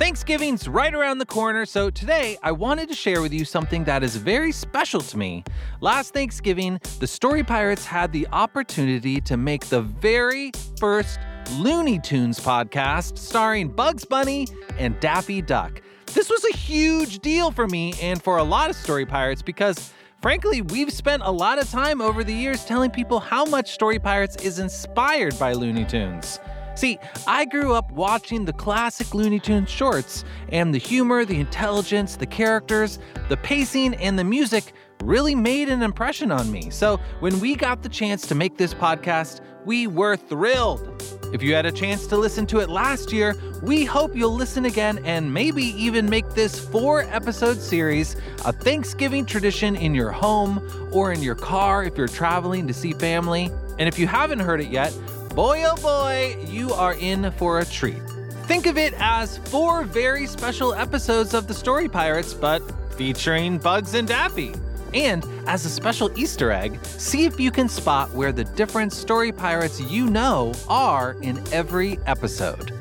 Thanksgiving's right around the corner, so today I wanted to share with you something that is very special to me. Last Thanksgiving, the Story Pirates had the opportunity to make the very first Looney Tunes podcast starring Bugs Bunny and Daffy Duck. This was a huge deal for me and for a lot of Story Pirates because Frankly, we've spent a lot of time over the years telling people how much Story Pirates is inspired by Looney Tunes. See, I grew up watching the classic Looney Tunes shorts, and the humor, the intelligence, the characters, the pacing, and the music really made an impression on me. So when we got the chance to make this podcast, we were thrilled. If you had a chance to listen to it last year, we hope you'll listen again and maybe even make this four episode series a Thanksgiving tradition in your home or in your car if you're traveling to see family. And if you haven't heard it yet, boy oh boy, you are in for a treat. Think of it as four very special episodes of the Story Pirates, but featuring Bugs and Daffy. And as a special Easter egg, see if you can spot where the different Story Pirates you know are in every episode.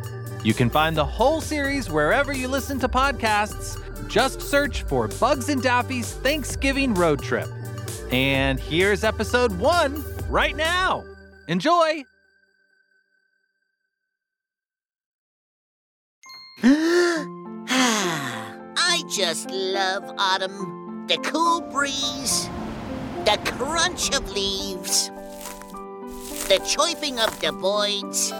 You can find the whole series wherever you listen to podcasts. Just search for Bugs and Daffy's Thanksgiving Road Trip. And here's episode one right now. Enjoy! I just love autumn. The cool breeze, the crunch of leaves, the chirping of the birds.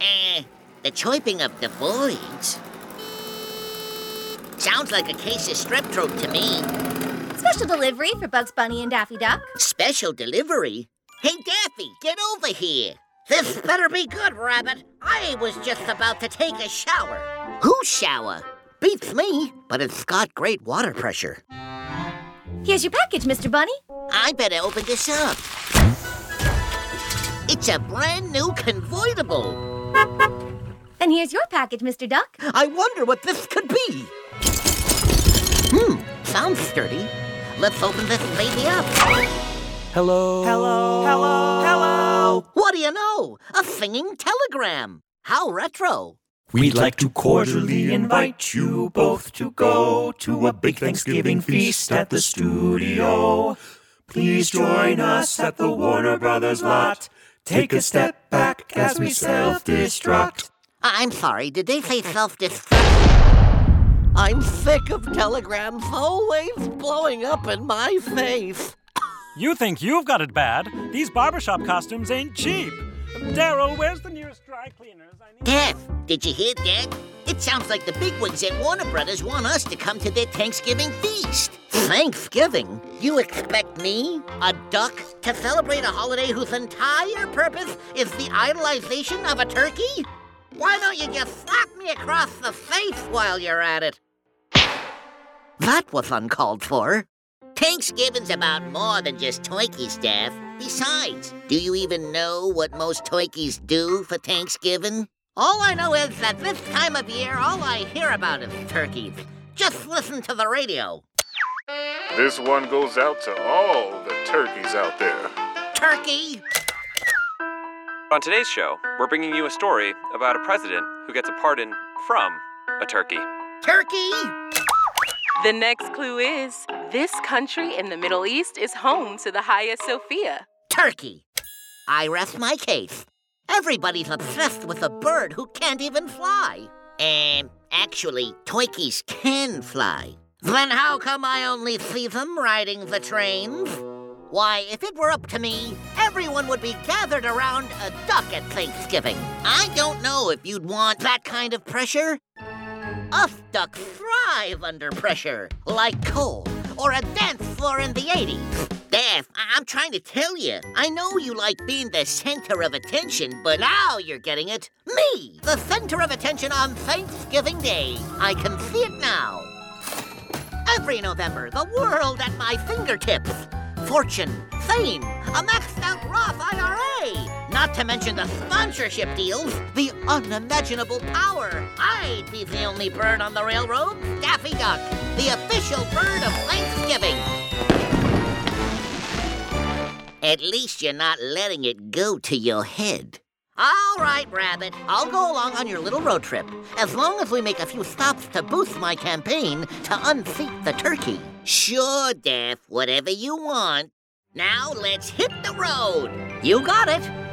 Eh, the chirping of the birds? Sounds like a case of strep throat to me. Special delivery for Bugs Bunny and Daffy Duck. Special delivery? Hey, Daffy, get over here. This better be good, Rabbit. I was just about to take a shower. Whose shower? Beats me, but it's got great water pressure. Here's your package, Mr. Bunny. I better open this up. It's a brand new convertible. And here's your package, Mr. Duck. I wonder what this could be. Hmm, sounds sturdy. Let's open this baby up. Hello. Hello. Hello. Hello. What do you know? A singing telegram. How retro. We'd like to cordially invite you both to go to a big Thanksgiving feast at the studio. Please join us at the Warner Brothers lot. Take a step back as we self destruct. I'm sorry, did they say self destruct? I'm sick of telegrams always blowing up in my face. You think you've got it bad? These barbershop costumes ain't cheap. Daryl, where's the nearest dry cleaners? I need. Daff, did you hear that? It sounds like the bigwigs at Warner Brothers want us to come to their Thanksgiving feast. Thanksgiving? You expect me, a duck, to celebrate a holiday whose entire purpose is the idolization of a turkey? Why don't you just slap me across the face while you're at it? That was uncalled for. Thanksgiving's about more than just turkey stuff. Besides, do you even know what most turkeys do for Thanksgiving? All I know is that this time of year, all I hear about is turkeys. Just listen to the radio. This one goes out to all the turkeys out there. Turkey! On today's show, we're bringing you a story about a president who gets a pardon from a turkey. Turkey! The next clue is this country in the Middle East is home to the Hagia Sophia. Turkey! I rest my case. Everybody's obsessed with a bird who can't even fly. And actually, turkeys can fly. Then how come I only see them riding the trains? Why, if it were up to me, everyone would be gathered around a duck at Thanksgiving. I don't know if you'd want that kind of pressure. Us ducks thrive under pressure, like coal or a dance floor in the 80s. Daph, I- I'm trying to tell you. I know you like being the center of attention, but now you're getting it. Me, the center of attention on Thanksgiving Day. I can see it now. Every November, the world at my fingertips. Fortune, fame, a maxed out Roth IRA. Not to mention the sponsorship deals, the unimaginable power. I'd be the only bird on the railroad, Daffy Duck, the official bird of Thanksgiving. At least you're not letting it go to your head. All right, Rabbit. I'll go along on your little road trip, as long as we make a few stops to boost my campaign to unseat the turkey. Sure, Daff, whatever you want. Now let's hit the road. You got it.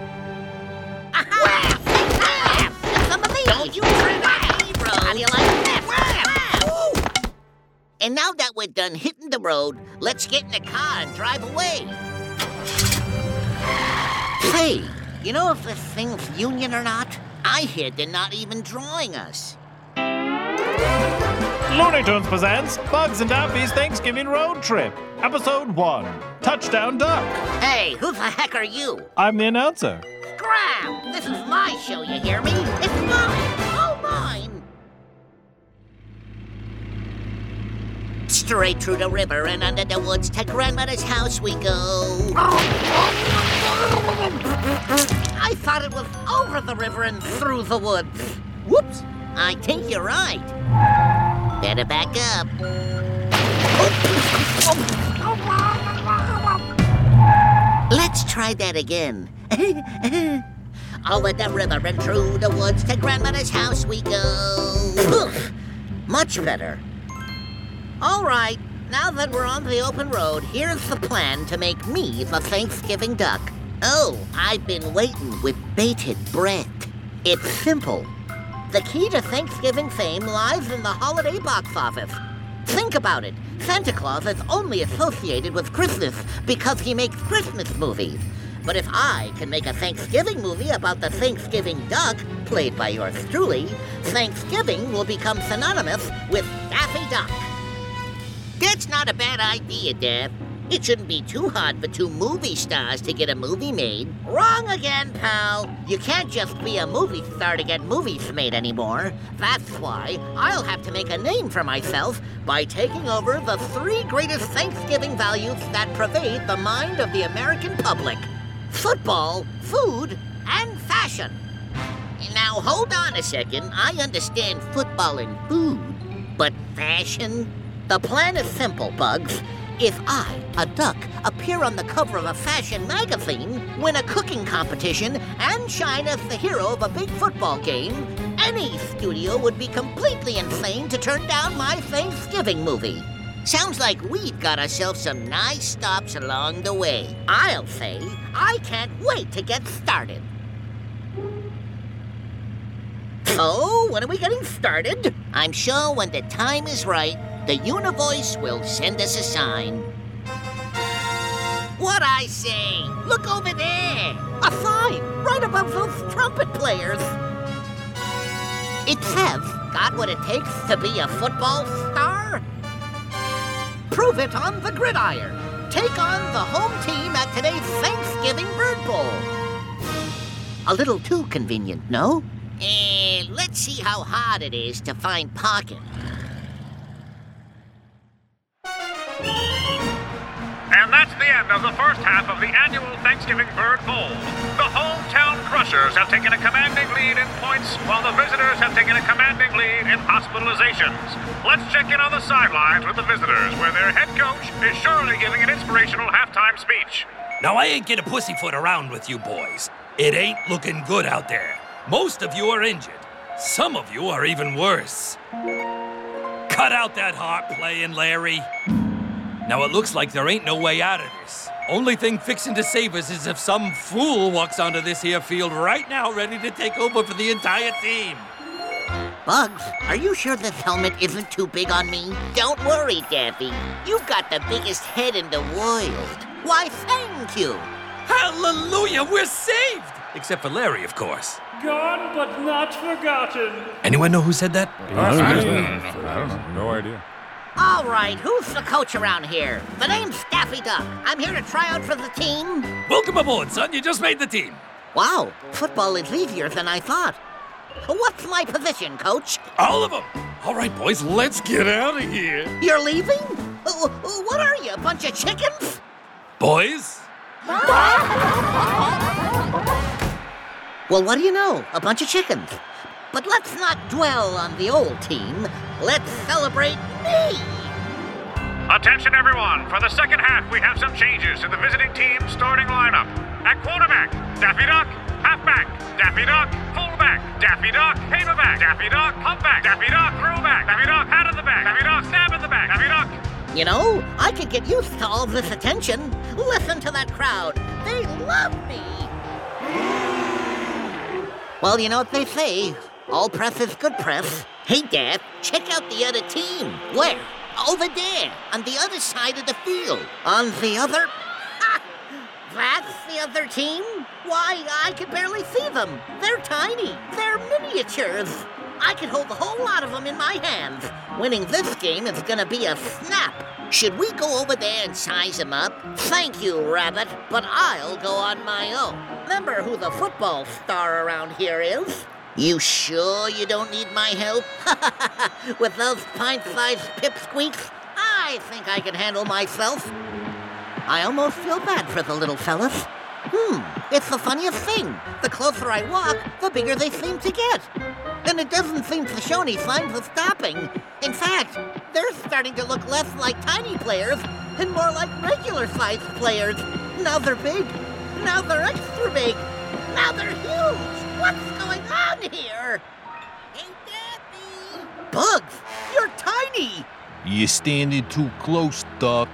Aha! Daff, some of these. Don't you on me, bro. How do you like that? And now that we're done hitting the road, let's get in the car and drive away. Hey, you know if this thing's union or not? I hear they're not even drawing us. Looney Tunes presents Bugs and Daffy's Thanksgiving Road Trip, Episode 1 Touchdown Duck. Hey, who the heck are you? I'm the announcer. Scram! This is my show, you hear me? It's mine! All mine! Straight through the river and under the woods to grandmother's house we go. I thought it was over the river and through the woods. Whoops! I think you're right. Better back up. Let's try that again. Over the river and through the woods to grandmother's house we go. Much better. All right, now that we're on the open road, here's the plan to make me the Thanksgiving duck. Oh, I've been waiting with bated breath. It's simple. The key to Thanksgiving fame lies in the holiday box office. Think about it. Santa Claus is only associated with Christmas because he makes Christmas movies. But if I can make a Thanksgiving movie about the Thanksgiving duck, played by yours truly, Thanksgiving will become synonymous with Daffy Duck. That's not a bad idea, Daff. It shouldn't be too hard for two movie stars to get a movie made. Wrong again, pal. You can't just be a movie star to get movies made anymore. That's why I'll have to make a name for myself by taking over the three greatest Thanksgiving values that pervade the mind of the American public football, food, and fashion. Now, hold on a second. I understand football and food, but fashion? The plan is simple, Bugs. If I, a duck, appear on the cover of a fashion magazine, win a cooking competition, and shine as the hero of a big football game, any studio would be completely insane to turn down my Thanksgiving movie. Sounds like we've got ourselves some nice stops along the way. I'll say, I can't wait to get started. So, when are we getting started? I'm sure when the time is right, the Univoice will send us a sign. What I say? Look over there! A sign right above those trumpet players. It says, got what it takes to be a football star? Prove it on the gridiron. Take on the home team at today's Thanksgiving Bird Bowl. A little too convenient, no? Eh, let's see how hard it is to find parking. End of the first half of the annual Thanksgiving Bird Bowl. The hometown Crushers have taken a commanding lead in points, while the visitors have taken a commanding lead in hospitalizations. Let's check in on the sidelines with the visitors, where their head coach is surely giving an inspirational halftime speech. Now, I ain't gonna pussyfoot around with you boys. It ain't looking good out there. Most of you are injured. Some of you are even worse. Cut out that heart playing, Larry. Now it looks like there ain't no way out of this. Only thing fixing to save us is if some fool walks onto this here field right now ready to take over for the entire team. Bugs, are you sure this helmet isn't too big on me? Don't worry, Daffy. You've got the biggest head in the world. Why, thank you. Hallelujah, we're saved! Except for Larry, of course. Gone but not forgotten. Anyone know who said that? I don't know. Hmm. No idea. All right, who's the coach around here? The name's Daffy Duck. I'm here to try out for the team. Welcome aboard, son. You just made the team. Wow, football is easier than I thought. What's my position, coach? All of them. All right, boys, let's get out of here. You're leaving? Uh, uh, What are you, a bunch of chickens? Boys? Well, what do you know? A bunch of chickens. But let's not dwell on the old team. Let's celebrate me. Attention, everyone. For the second half, we have some changes to the visiting team's starting lineup. At quarterback, Daffy Duck. Halfback, Daffy Duck. Fullback, Daffy Duck. Paperback, Daffy Duck. Humpback, Daffy Duck. Throwback, Daffy Duck. Hat in the back, Daffy Duck. Stab in the back, Daffy Duck. You know, I could get used to all this attention. Listen to that crowd. They love me. Well, you know what they say. All press is good press. Hey, Daff, check out the other team. Where? Over there, on the other side of the field. On the other. Ha! That's the other team? Why, I can barely see them. They're tiny. They're miniatures. I could hold a whole lot of them in my hands. Winning this game is gonna be a snap. Should we go over there and size them up? Thank you, Rabbit, but I'll go on my own. Remember who the football star around here is? You sure you don't need my help? With those pint-sized pipsqueaks, I think I can handle myself. I almost feel bad for the little fellas. Hmm, it's the funniest thing. The closer I walk, the bigger they seem to get. And it doesn't seem to show any signs of stopping. In fact, they're starting to look less like tiny players and more like regular sized players. Now they're big. Now they're extra big. Now they're huge. What's going on here? Hey, Daffy! Bugs, you're tiny. You're standing too close, Duck.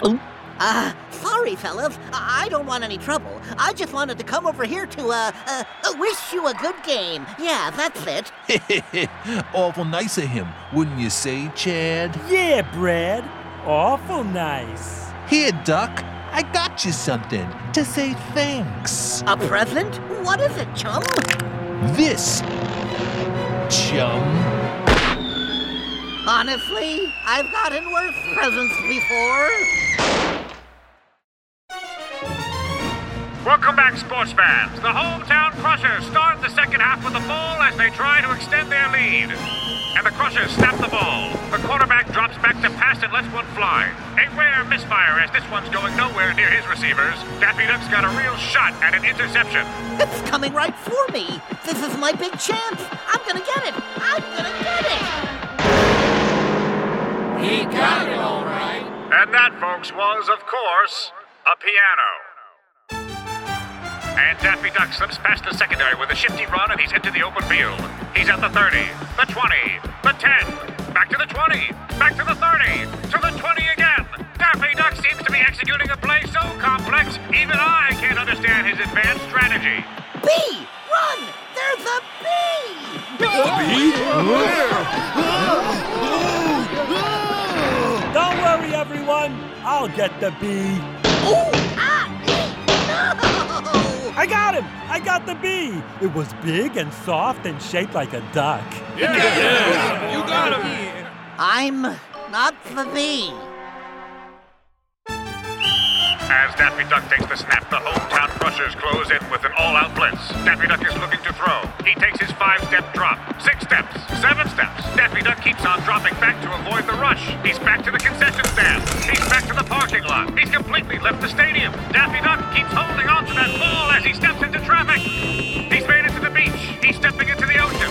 Oh. Uh, sorry, fellas. I I don't want any trouble. I just wanted to come over here to, uh, uh, uh, wish you a good game. Yeah, that's it. Awful nice of him, wouldn't you say, Chad? Yeah, Brad. Awful nice. Here, Duck. I got you something to say thanks. A present? What is it, chum? This, chum. Honestly, I've gotten worse presents before. Welcome back, sports fans. The hometown Crushers start the second half of the ball as they try to extend their lead. And the Crushers snap the ball. The quarterback drops back to pass and lets one fly. A rare misfire as this one's going nowhere near his receivers. Daffy Duck's got a real shot at an interception. It's coming right for me. This is my big chance. I'm gonna get it. I'm gonna get it. He got it all right. And that, folks, was, of course, a piano. And Daffy Duck slips past the secondary with a shifty run, and he's into the open field. He's at the 30, the 20, the 10, back to the 20, back to the 30, to the 20 again. Daffy Duck seems to be executing a play so complex, even I can't understand his advanced strategy. Bee! Run! There's a bee! Don't worry, everyone. I'll get the bee. I got him! I got the bee! It was big and soft and shaped like a duck. Yeah, yeah. you got him. I'm not the bee. As Daffy Duck takes the snap, the hometown crushers close in with an all-out blitz. Daffy Duck is looking to throw. He takes his five-step drop. Six steps. Seven steps. Daffy Duck keeps on dropping back to avoid the rush. He's back to the concession stand. He's back to the parking lot. He's completely left the stadium. Daffy Duck keeps holding on to that ball as he steps into traffic. He's made it to the beach. He's stepping into the ocean.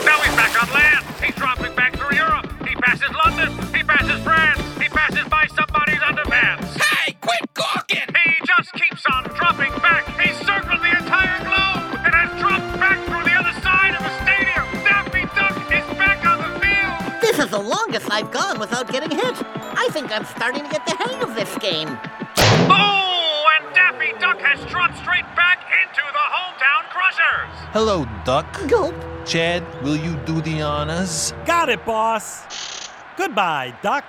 Now he's back on land. He's dropping back through Europe. He passes London. He passes France. He passes by somebody's underpants. Hey, quit gawking! He just keeps on dropping back. He's circled the entire globe and has dropped back through the other side of the stadium. Daffy Duck is back on the field. This is the longest I've gone without getting hit. I think I'm starting to get the hang of this game. Oh, and Daffy Duck has dropped straight back into the hometown crushers. Hello, Duck. Gulp. Chad, will you do the honors? Got it, boss. Goodbye, duck.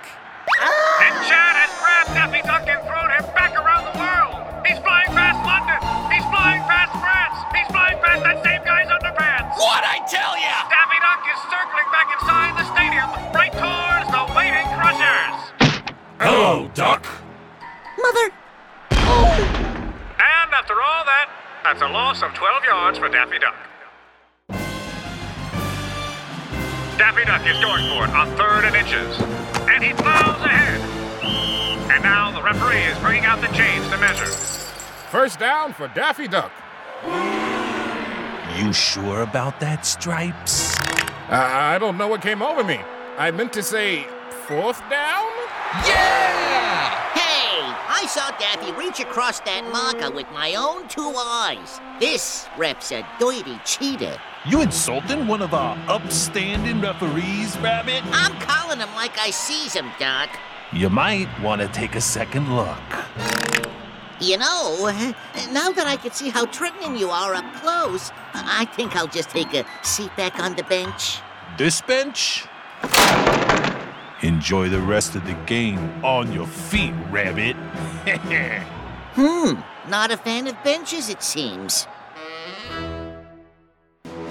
And Chad has grabbed Daffy Duck and thrown him back around the world. He's flying past London. He's flying past France. He's flying past that same guy's underpants. What I tell ya? Daffy Duck is circling back inside the stadium, right towards the waiting crushers. Hello, Duck. Mother. Oh. And after all that, that's a loss of 12 yards for Daffy Duck. Daffy Duck is going for it on third and inches. And he plows ahead. And now the referee is bringing out the chains to measure. First down for Daffy Duck. You sure about that, Stripes? I I don't know what came over me. I meant to say fourth down? Yeah! Hey, I saw Daffy reach across that marker with my own two eyes. This rep's a dirty cheater. You insulting one of our upstanding referees, Rabbit? I'm calling him like I sees him, Doc. You might want to take a second look. You know, now that I can see how threatening you are up close, I think I'll just take a seat back on the bench. This bench? Enjoy the rest of the game on your feet, Rabbit. Hmm, not a fan of benches, it seems.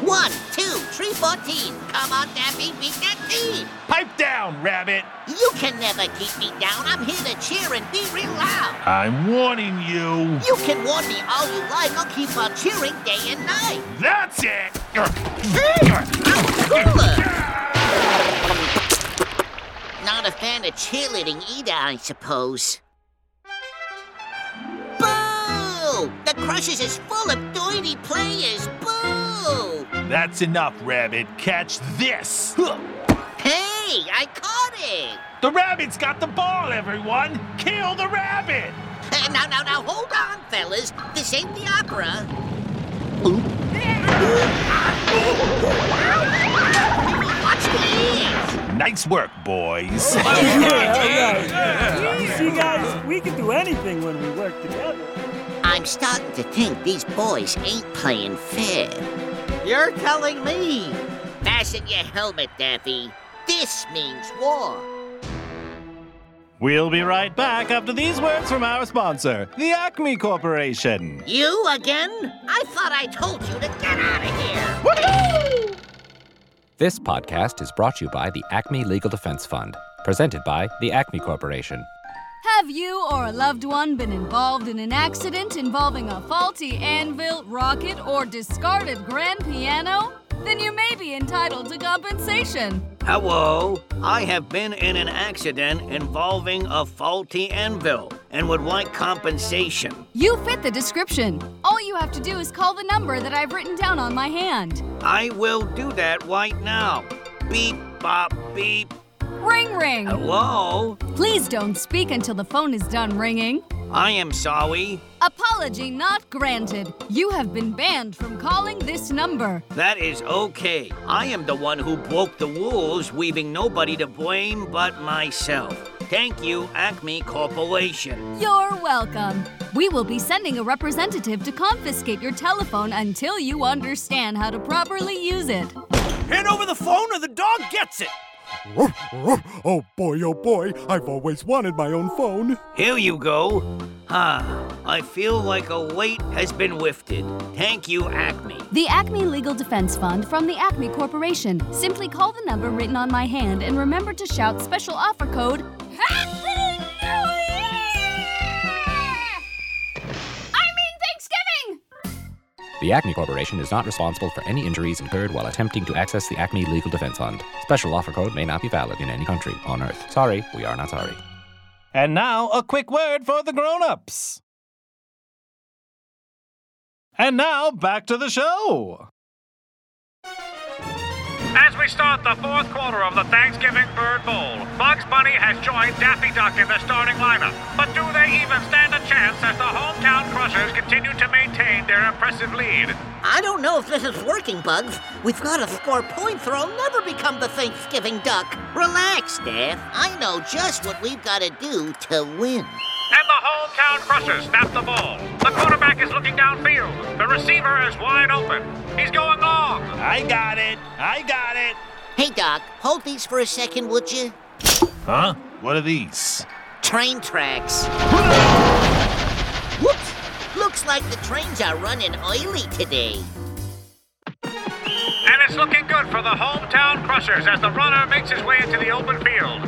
One, two, three, fourteen. Come on, Daffy, beat that team. Pipe down, Rabbit. You can never keep me down. I'm here to cheer and be real loud. I'm warning you. You can warn me all you like. I'll keep on cheering day and night. That's it. Not a fan of cheerleading either, I suppose. Boo! The Crushers is full of dirty players. Boo! That's enough, Rabbit. Catch this. Hey, I caught it! The rabbit's got the ball, everyone. Kill the rabbit. Uh, Now, now, now, hold on, fellas. This ain't the opera. Watch this! Nice work, boys. You see, guys, we can do anything when we work together. I'm starting to think these boys ain't playing fair. You're telling me? Fasten your helmet, Daffy. This means war. We'll be right back after these words from our sponsor, the Acme Corporation. You again? I thought I told you to get out of here. This podcast is brought to you by the Acme Legal Defense Fund, presented by the Acme Corporation. Have you or a loved one been involved in an accident involving a faulty anvil, rocket, or discarded grand piano? Then you may be entitled to compensation. Hello, I have been in an accident involving a faulty anvil and would like compensation. You fit the description. All you have to do is call the number that I've written down on my hand. I will do that right now. Beep, bop, beep. Ring ring. Hello? Please don't speak until the phone is done ringing. I am sorry. Apology not granted. You have been banned from calling this number. That is okay. I am the one who broke the rules, leaving nobody to blame but myself. Thank you, Acme Corporation. You're welcome. We will be sending a representative to confiscate your telephone until you understand how to properly use it. Hand over the phone or the dog gets it. Oh boy, oh boy, I've always wanted my own phone. Here you go. Ah, I feel like a weight has been lifted. Thank you, Acme. The Acme Legal Defense Fund from the Acme Corporation. Simply call the number written on my hand and remember to shout special offer code The Acme Corporation is not responsible for any injuries incurred while attempting to access the Acme Legal Defense Fund. Special offer code may not be valid in any country on Earth. Sorry, we are not sorry. And now, a quick word for the grown ups. And now, back to the show. As we start the fourth quarter of the Thanksgiving Bird Bowl, Bugs Bunny has joined Daffy Duck in the starting lineup. But do they even stand a chance as the hometown Crushers continue to maintain their impressive lead? I don't know if this is working, Bugs. We've got to score points or I'll never become the Thanksgiving Duck. Relax, Daff. I know just what we've got to do to win. And the hometown Crushers snap the ball. The quarterback is looking downfield. The receiver is wide open. He's going long. I got it. I got it. Hey, Doc, hold these for a second, would you? Huh? What are these? Train tracks. Whoops! Looks like the trains are running oily today. And it's looking good for the hometown Crushers as the runner makes his way into the open field.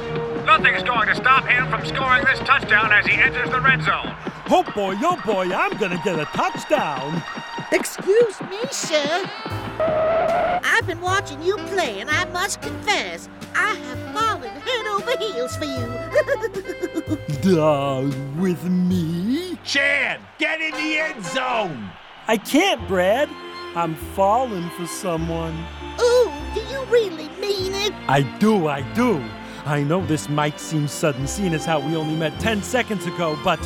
Nothing's going to stop him from scoring this touchdown as he enters the red zone. Oh boy, oh boy, I'm gonna get a touchdown. Excuse me, sir. I've been watching you play, and I must confess, I have fallen head over heels for you. Uh, with me? Chad, get in the end zone. I can't, Brad. I'm falling for someone. Ooh, do you really mean it? I do, I do. I know this might seem sudden, seeing as how we only met 10 seconds ago, but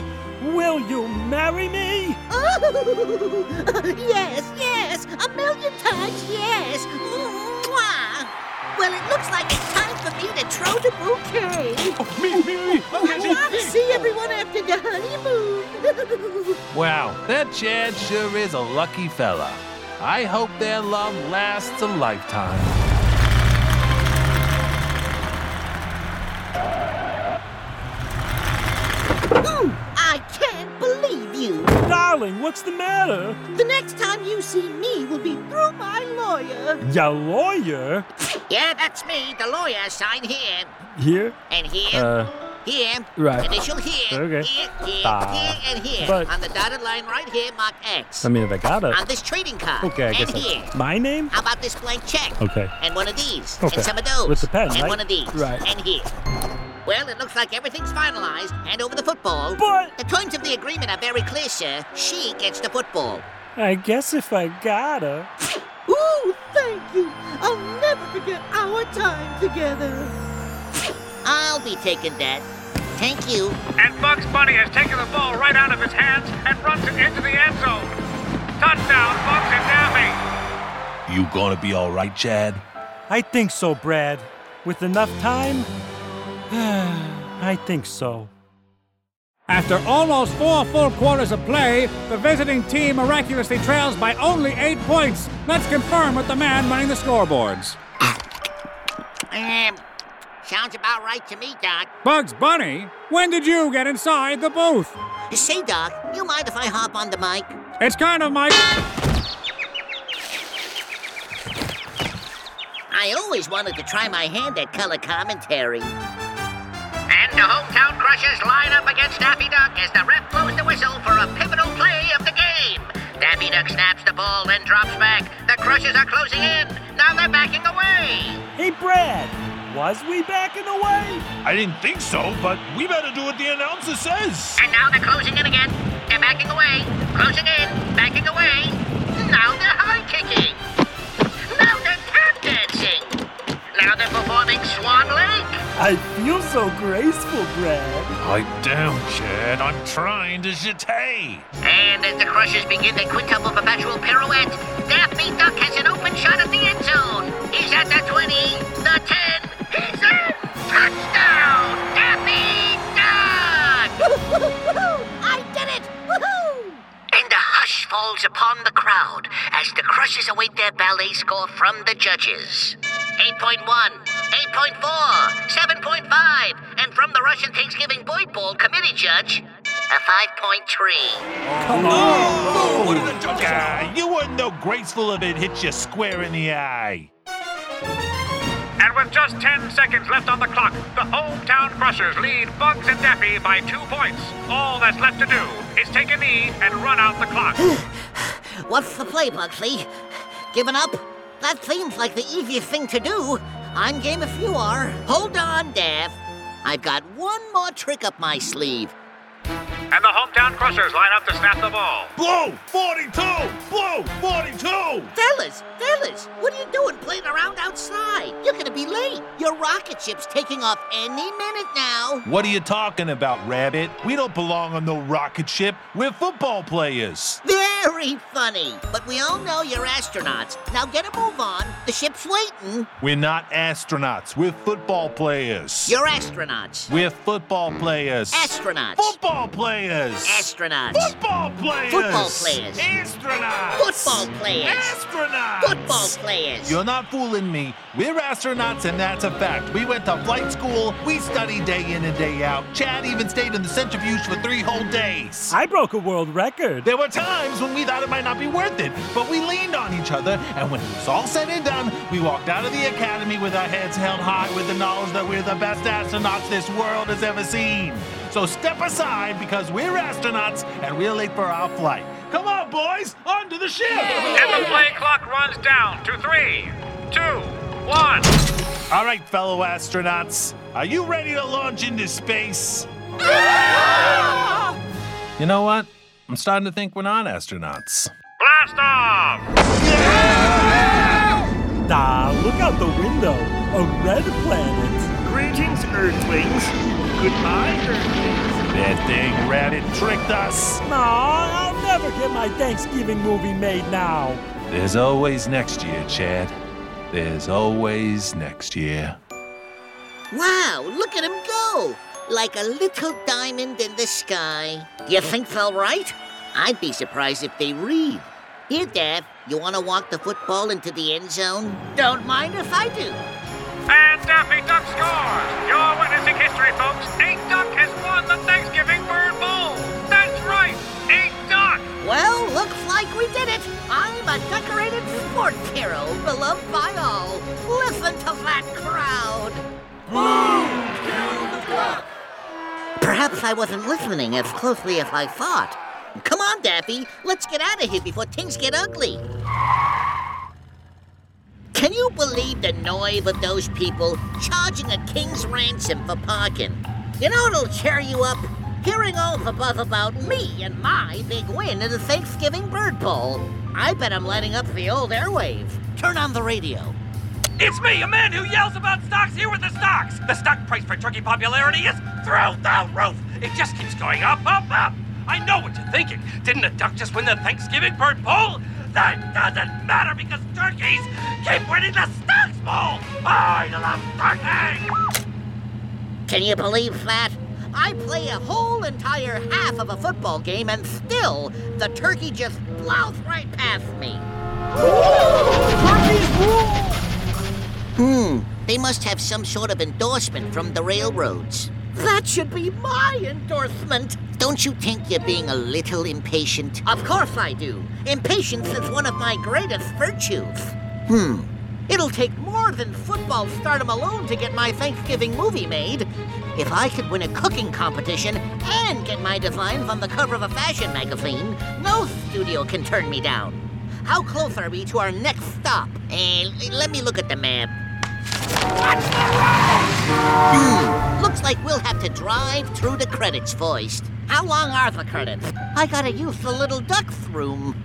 will you marry me? Oh, yes, yes, it's time for me to throw the bouquet. Oh, me, me, me. Oh, see everyone after the honeymoon. Wow, that Chad sure is a lucky fella. I hope their love lasts a lifetime. Ooh, I can't believe you. Darling, what's the matter? The next time you see me will be through my lawyer. Your lawyer? Yeah, that's me, the lawyer. Sign here. Here? And here. Uh, Here. Right. Initial here. Okay. Here, here, Ah, here, and here. but- On the dotted line right here, mark X. I mean, if I got it. On this trading card. Okay, I and guess here. that's my name? How about this blank check? Okay. And one of these. Okay. And some of those. With the pen, And right? one of these. Right. And here. Well, it looks like everything's finalized. Hand over the football. But- The terms of the agreement are very clear, sir. She gets the football. I guess if I gotta... Ooh, thank you. I'll never forget our time together. I'll be taking that. Thank you. And Bugs Bunny has taken the ball right out of his hands and runs it into the end zone. Touchdown, Bugs and Daffy. You gonna be all right, Chad? I think so, Brad. With enough time? I think so. After almost four full quarters of play, the visiting team miraculously trails by only eight points. Let's confirm with the man running the scoreboards. Um, sounds about right to me, Doc. Bugs Bunny, when did you get inside the booth? Say, Doc, you mind if I hop on the mic? It's kind of my. I always wanted to try my hand at color commentary. And the hometown crushers line up against Daffy Duck as the ref blows the whistle for a pivotal play of the game. Daffy Duck snaps the ball and drops back. The crushers are closing in. Now they're backing away. Hey, Brad, was we backing away? I didn't think so, but we better do what the announcer says. And now they're closing in again. They're backing away. Closing in. Backing away. Now they're high kicking. Now they're tap dancing. Now they're performing Swan Lake. I feel so graceful, Brad. I don't, Chad. I'm trying to jeté. And as the crushers begin their quintuple perpetual pirouette, Daffy Duck has an open shot at the end zone. He's at the 20, the 10, he's in! Touchdown, Daffy Duck! I did it! Woohoo! And a hush falls upon the crowd as the crushers await their ballet score from the judges. 8.1. 8.4, 7.5, and from the Russian Thanksgiving Bird Bowl committee judge, a 5.3. Come on! what did the judges ah, You wouldn't know graceful if it hit you square in the eye. And with just 10 seconds left on the clock, the hometown Crushers lead Bugs and Daffy by two points. All that's left to do is take a knee and run out the clock. What's the play, Bugsley? Giving up? That seems like the easiest thing to do. I'm game if you are. Hold on, Daff. I've got one more trick up my sleeve. And the hometown crushers line up to snap the ball. Blow! 42! Blow! 42! Fellas, fellas, what are you doing playing around outside? You're gonna be late. Your rocket ship's taking off any minute now. What are you talking about, Rabbit? We don't belong on no rocket ship. We're football players. Very funny. But we all know you're astronauts. Now get a move on. The ship's waiting. We're not astronauts. We're football players. You're astronauts. We're football players. Astronauts. Football players. Astronauts. Football players. Football players. Astronauts. Football players. Astronauts. Football players. You're not fooling me. We're astronauts, and that's a fact. We went to flight school. We studied day in and day out. Chad even stayed in the centrifuge for three whole days. I broke a world record. There were times when we thought it might not be worth it, but we leaned on each other, and when it was all said and done, we walked out of the academy with our heads held high with the knowledge that we're the best astronauts this world has ever seen. So step aside because we're astronauts and we're late for our flight. Come on, boys, onto the ship! And the play clock runs down to three, two, one. All right, fellow astronauts, are you ready to launch into space? you know what? I'm starting to think we're not astronauts. Blast off! Ah, look out the window. A red planet. Greetings, Earthlings. Goodbye, Earthlings. That dang rabbit tricked us. Aw, I'll never get my Thanksgiving movie made now. There's always next year, Chad. There's always next year. Wow, look at him go! Like a little diamond in the sky. Do you think they'll write? I'd be surprised if they read. Here, Daff, you want to walk the football into the end zone? Don't mind if I do. And Daffy Duck scores! You're witnessing history, folks. Eight Duck has won the Thanksgiving Bird Bowl. That's right, Eight Duck. Well, looks like we did it. I'm a decorated sports hero, beloved by all. Listen to that crowd. Boom! Kill the duck! Perhaps I wasn't listening as closely as I thought. Come on, Daffy. Let's get out of here before things get ugly. Can you believe the noise of those people charging a king's ransom for parking? You know what'll cheer you up? Hearing all the buzz about me and my big win in the Thanksgiving Bird Bowl. I bet I'm lighting up the old airwaves. Turn on the radio. It's me, a man who yells about stocks here with the stocks. The stock price for turkey popularity is through the roof. It just keeps going up, up, up. I know what you're thinking. Didn't the duck just win the Thanksgiving Bird Bowl? That doesn't matter because turkeys keep winning the stocks bowl. I love turkey. Can you believe that? I play a whole entire half of a football game and still the turkey just blows right past me. Hmm, they must have some sort of endorsement from the railroads. That should be my endorsement. Don't you think you're being a little impatient? Of course I do. Impatience is one of my greatest virtues. Hmm. It'll take more than football stardom alone to get my Thanksgiving movie made. If I could win a cooking competition and get my designs on the cover of a fashion magazine, no studio can turn me down. How close are we to our next stop? And let me look at the map. Hmm, looks like we'll have to drive through the credits first. How long are the credits? I gotta use the little duck's room.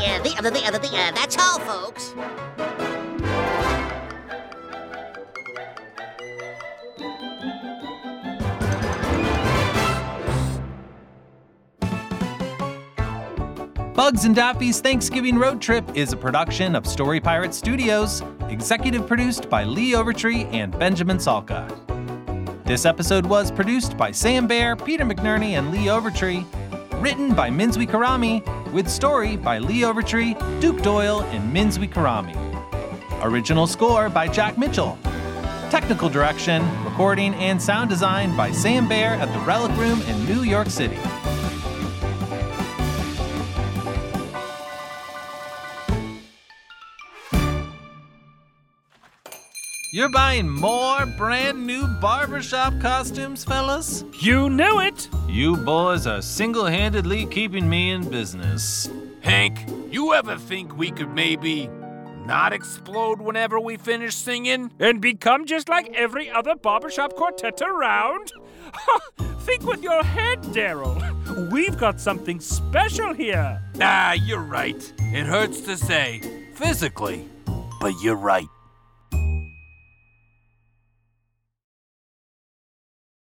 Yeah, the other, the other, the uh, that's all, folks. Bugs and Daffy's Thanksgiving Road Trip is a production of Story Pirate Studios, executive produced by Lee Overtree and Benjamin Salka. This episode was produced by Sam Bair, Peter McNerney, and Lee Overtree. Written by Minzui Karami, with story by Lee Overtree, Duke Doyle, and Minzui Karami. Original score by Jack Mitchell. Technical direction, recording, and sound design by Sam Bair at the Relic Room in New York City. You're buying more brand new barbershop costumes, fellas? You knew it! You boys are single handedly keeping me in business. Hank, you ever think we could maybe not explode whenever we finish singing? And become just like every other barbershop quartet around? think with your head, Daryl. We've got something special here. Ah, you're right. It hurts to say, physically, but you're right.